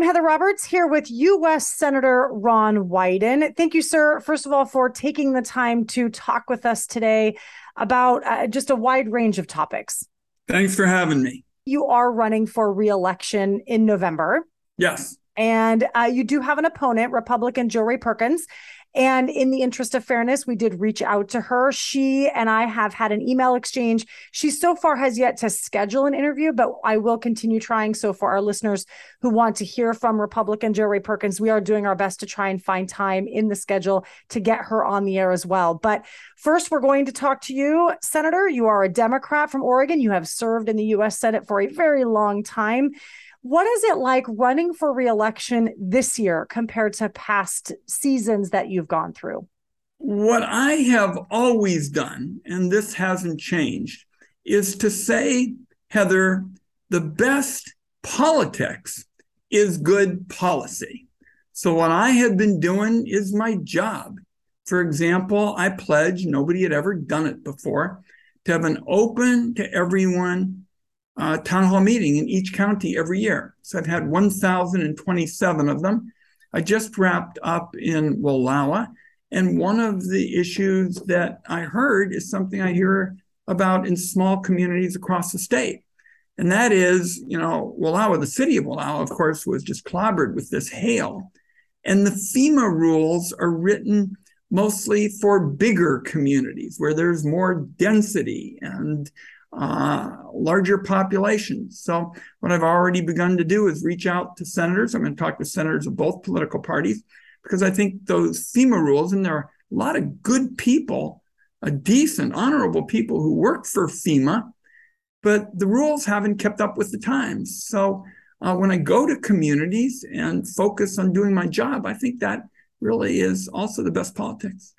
I'm Heather Roberts here with U.S. Senator Ron Wyden. Thank you, sir, first of all, for taking the time to talk with us today about uh, just a wide range of topics. Thanks for having me. You are running for reelection in November. Yes. And uh, you do have an opponent, Republican Jo Rae Perkins. And in the interest of fairness, we did reach out to her. She and I have had an email exchange. She so far has yet to schedule an interview, but I will continue trying. So, for our listeners who want to hear from Republican Jo Rae Perkins, we are doing our best to try and find time in the schedule to get her on the air as well. But first, we're going to talk to you, Senator. You are a Democrat from Oregon. You have served in the U.S. Senate for a very long time. What is it like running for reelection this year compared to past seasons that you've gone through? What I have always done, and this hasn't changed, is to say, Heather, the best politics is good policy. So, what I have been doing is my job. For example, I pledge, nobody had ever done it before, to have an open to everyone uh, town hall meeting in each county every year. So I've had 1,027 of them. I just wrapped up in Wallowa. And one of the issues that I heard is something I hear about in small communities across the state. And that is, you know, Wallowa, the city of Wallowa, of course, was just clobbered with this hail. And the FEMA rules are written mostly for bigger communities where there's more density and uh, larger populations. So, what I've already begun to do is reach out to senators. I'm going to talk to senators of both political parties because I think those FEMA rules, and there are a lot of good people, a decent, honorable people who work for FEMA, but the rules haven't kept up with the times. So, uh, when I go to communities and focus on doing my job, I think that really is also the best politics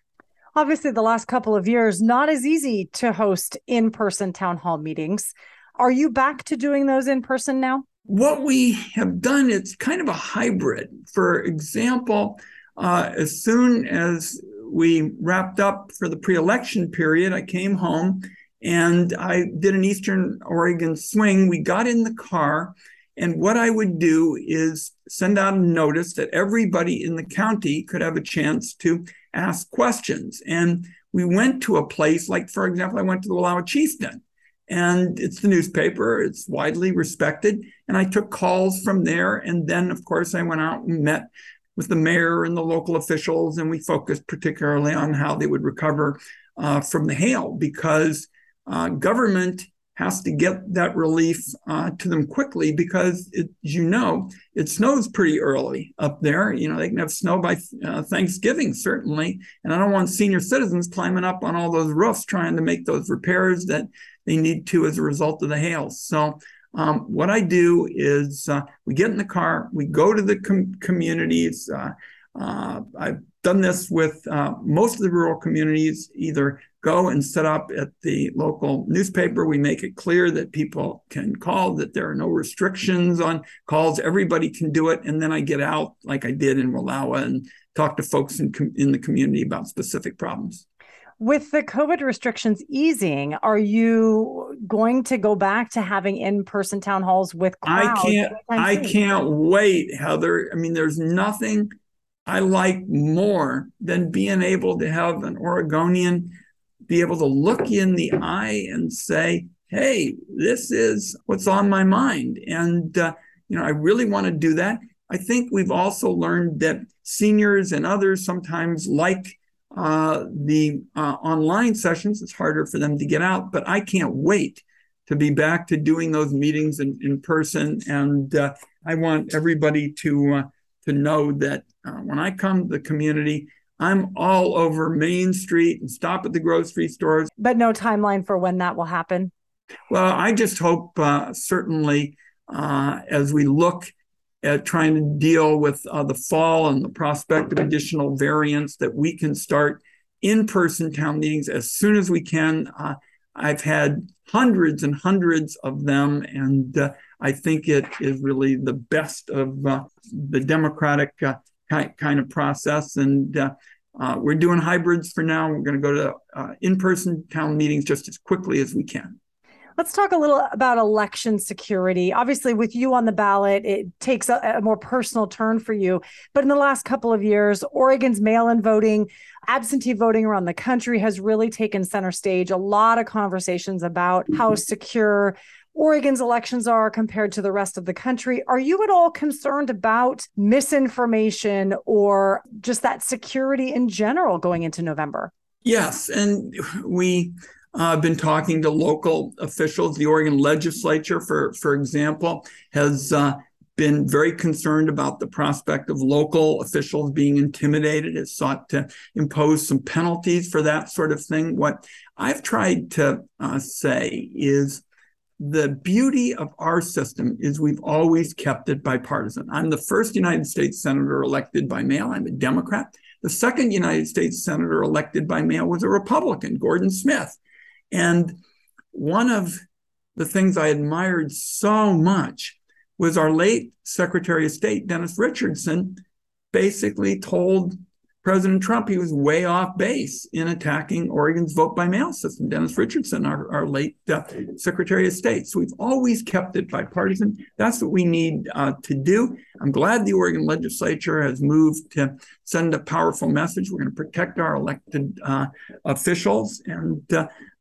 obviously the last couple of years not as easy to host in-person town hall meetings. Are you back to doing those in person now? What we have done it's kind of a hybrid. For example uh, as soon as we wrapped up for the pre-election period i came home and i did an eastern oregon swing. We got in the car and what I would do is send out a notice that everybody in the county could have a chance to ask questions. And we went to a place like, for example, I went to the Wallowa Chieftain, and it's the newspaper, it's widely respected. And I took calls from there. And then, of course, I went out and met with the mayor and the local officials, and we focused particularly on how they would recover uh, from the hail because uh, government has to get that relief uh, to them quickly because, it, as you know, it snows pretty early up there. You know, they can have snow by uh, Thanksgiving, certainly. And I don't want senior citizens climbing up on all those roofs trying to make those repairs that they need to as a result of the hail. So, um, what I do is uh, we get in the car, we go to the com- communities. Uh, I've done this with uh, most of the rural communities, either go and set up at the local newspaper. We make it clear that people can call, that there are no restrictions on calls. Everybody can do it. And then I get out, like I did in Wallowa, and talk to folks in, com- in the community about specific problems. With the COVID restrictions easing, are you going to go back to having in-person town halls with crowds? I can't. I can't wait, Heather. I mean, there's nothing I like more than being able to have an Oregonian be able to look in the eye and say, hey, this is what's on my mind. And, uh, you know, I really want to do that. I think we've also learned that seniors and others sometimes like uh, the uh, online sessions. It's harder for them to get out, but I can't wait to be back to doing those meetings in, in person. And uh, I want everybody to uh, to know that uh, when I come to the community, I'm all over Main Street and stop at the grocery stores. But no timeline for when that will happen? Well, I just hope, uh, certainly, uh, as we look at trying to deal with uh, the fall and the prospect of additional variants, that we can start in person town meetings as soon as we can. Uh, I've had hundreds and hundreds of them, and uh, I think it is really the best of uh, the democratic kind of process. And uh, uh, we're doing hybrids for now. We're going to go to uh, in person town meetings just as quickly as we can. Let's talk a little about election security. Obviously, with you on the ballot, it takes a, a, more personal turn for you. But in the last couple of years, Oregon's mail in voting, absentee voting around the country has really taken center stage. A lot of conversations about how secure Oregon's elections are compared to the rest of the country. Are you at all concerned about misinformation or just that security in general going into November? Yes. And we I've uh, been talking to local officials. The Oregon legislature, for, for example, has uh, been very concerned about the prospect of local officials being intimidated, has sought to impose some penalties for that sort of thing. What I've tried to uh, say is the beauty of our system is we've always kept it bipartisan. I'm the first United States Senator elected by mail. I'm a Democrat. The second United States Senator elected by mail was a Republican, Gordon Smith. And one of the things I admired so much was our late Secretary of State, Dennis Richardson, basically told President Trump he was way off base in attacking Oregon's vote by mail system. Dennis Richardson, our, our late uh, Secretary of State. So we've always kept it bipartisan. That's what we need uh, to do. I'm glad the Oregon legislature has moved to send a powerful message. We're going to protect our elected uh, officials. And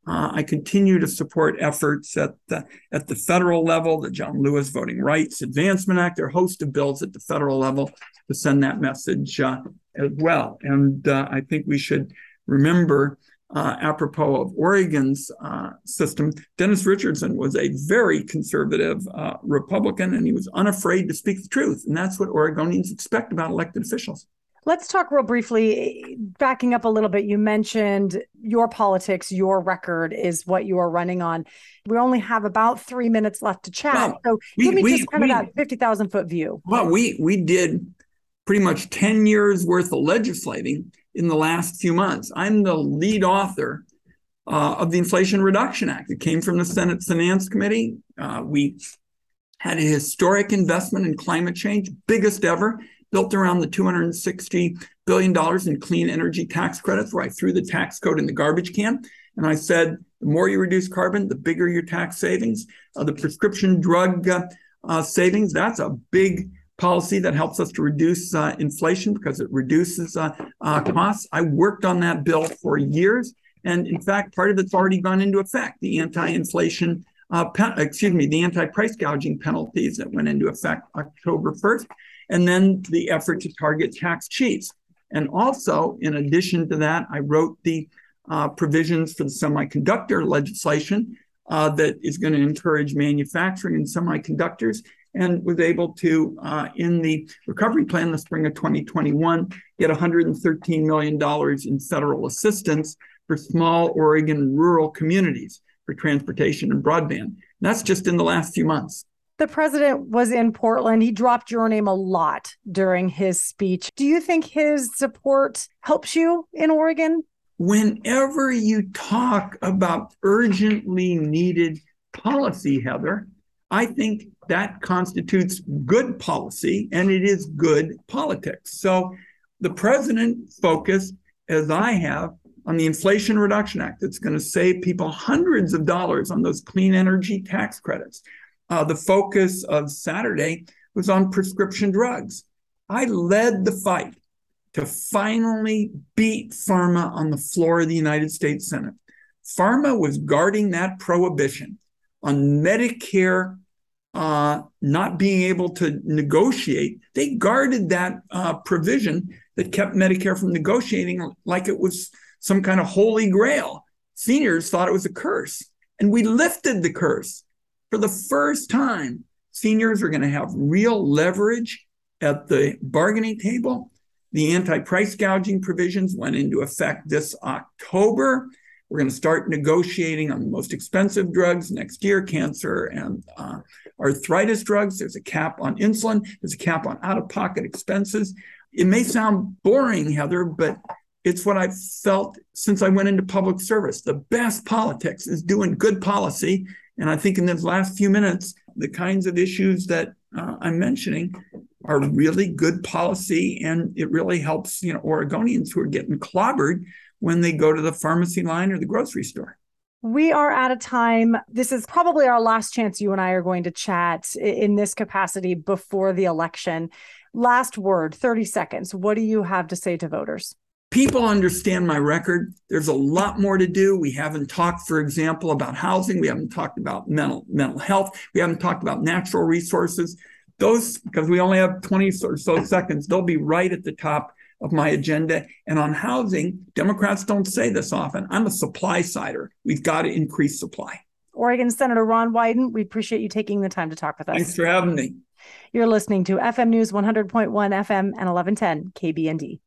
uh, I continue to support efforts at the, at the federal level, the John Lewis Voting Rights Advancement Act. There are a host of bills at the federal level to send that message uh, as well. And uh, I think we should remember, uh, apropos of Oregon's uh, system, Dennis Richardson was a very conservative uh, Republican, and he was unafraid to speak the truth. And that's what Oregonians expect about elected officials. Let's talk real briefly, backing up a little bit. You mentioned your politics, your record is what you are running on. We only have about three minutes left to chat. Well, so we, give me we, just kind we, of that 50,000 foot view. Well, we, we did pretty much 10 years worth of legislating in the last few months. I'm the lead author uh, of the Inflation Reduction Act. It came from the Senate Finance Committee. Uh, we had a historic investment in climate change, biggest ever built around the $260 billion in clean energy tax credits, where I threw the tax code in the garbage can. And I said, the more you reduce carbon, the bigger your tax savings. Uh, the prescription drug uh, uh, savings, that's a big policy that helps us to reduce uh, inflation because it reduces uh, uh, costs. I worked on that bill for years. And in fact, part of it's already gone into effect. The anti-inflation, pen- excuse me, the anti-price gouging penalties that went into effect October 1st and then the effort to target tax cheats. And also, in addition to that, I wrote the uh, provisions for the semiconductor legislation uh, that is going to encourage manufacturing in semiconductors and was able to, uh, in the recovery plan, the spring of 2021, get $113 million in federal assistance for small Oregon rural communities for transportation and broadband. And that's just in the last few months the president was in Portland. He dropped your name a lot during his speech. Do you think his support helps you in Oregon? Whenever you talk about urgently needed policy, Heather, I think that constitutes good policy and it is good politics. So the president focused, as I have, on the Inflation Reduction Act that's going to save people hundreds of dollars on those clean energy tax credits uh, the focus of Saturday was on prescription drugs. I led the fight to finally beat pharma on the floor of the United States Senate. Pharma was guarding that prohibition on Medicare uh, not being able to negotiate. They guarded that uh, provision that kept Medicare from negotiating like it was some kind of holy grail. Seniors thought it was a curse, and we lifted the curse for the first time, seniors are going to have real leverage at the bargaining table. The anti price gouging provisions went into effect this October. We're going to start negotiating on the most expensive drugs next year cancer and uh, arthritis drugs. There's a cap on insulin, there's a cap on out of pocket expenses. It may sound boring, Heather, but it's what I've felt since I went into public service. The best politics is doing good policy and I think in those last few minutes, the kinds of issues that uh, I'm mentioning are really good policy, and it really helps you know Oregonians who are getting clobbered when they go to the pharmacy line or the grocery store. We are out of time. This is probably our last chance you and I are going to chat in this capacity before the election. Last word, 30 seconds. What do you have to say to voters? People understand my record. There's a lot more to do. We haven't talked, for example, about housing. We haven't talked about mental mental health. We haven't talked about natural resources. Those, because we only have 20 or so seconds, they'll be right at the top of my agenda. And on housing, Democrats don't say this often. I'm a supply sider. We've got to increase supply. Oregon Senator Ron Wyden, we appreciate you taking the time to talk with us. Thanks for having me. You're listening to FM News 100.1 FM and 1110 KBND.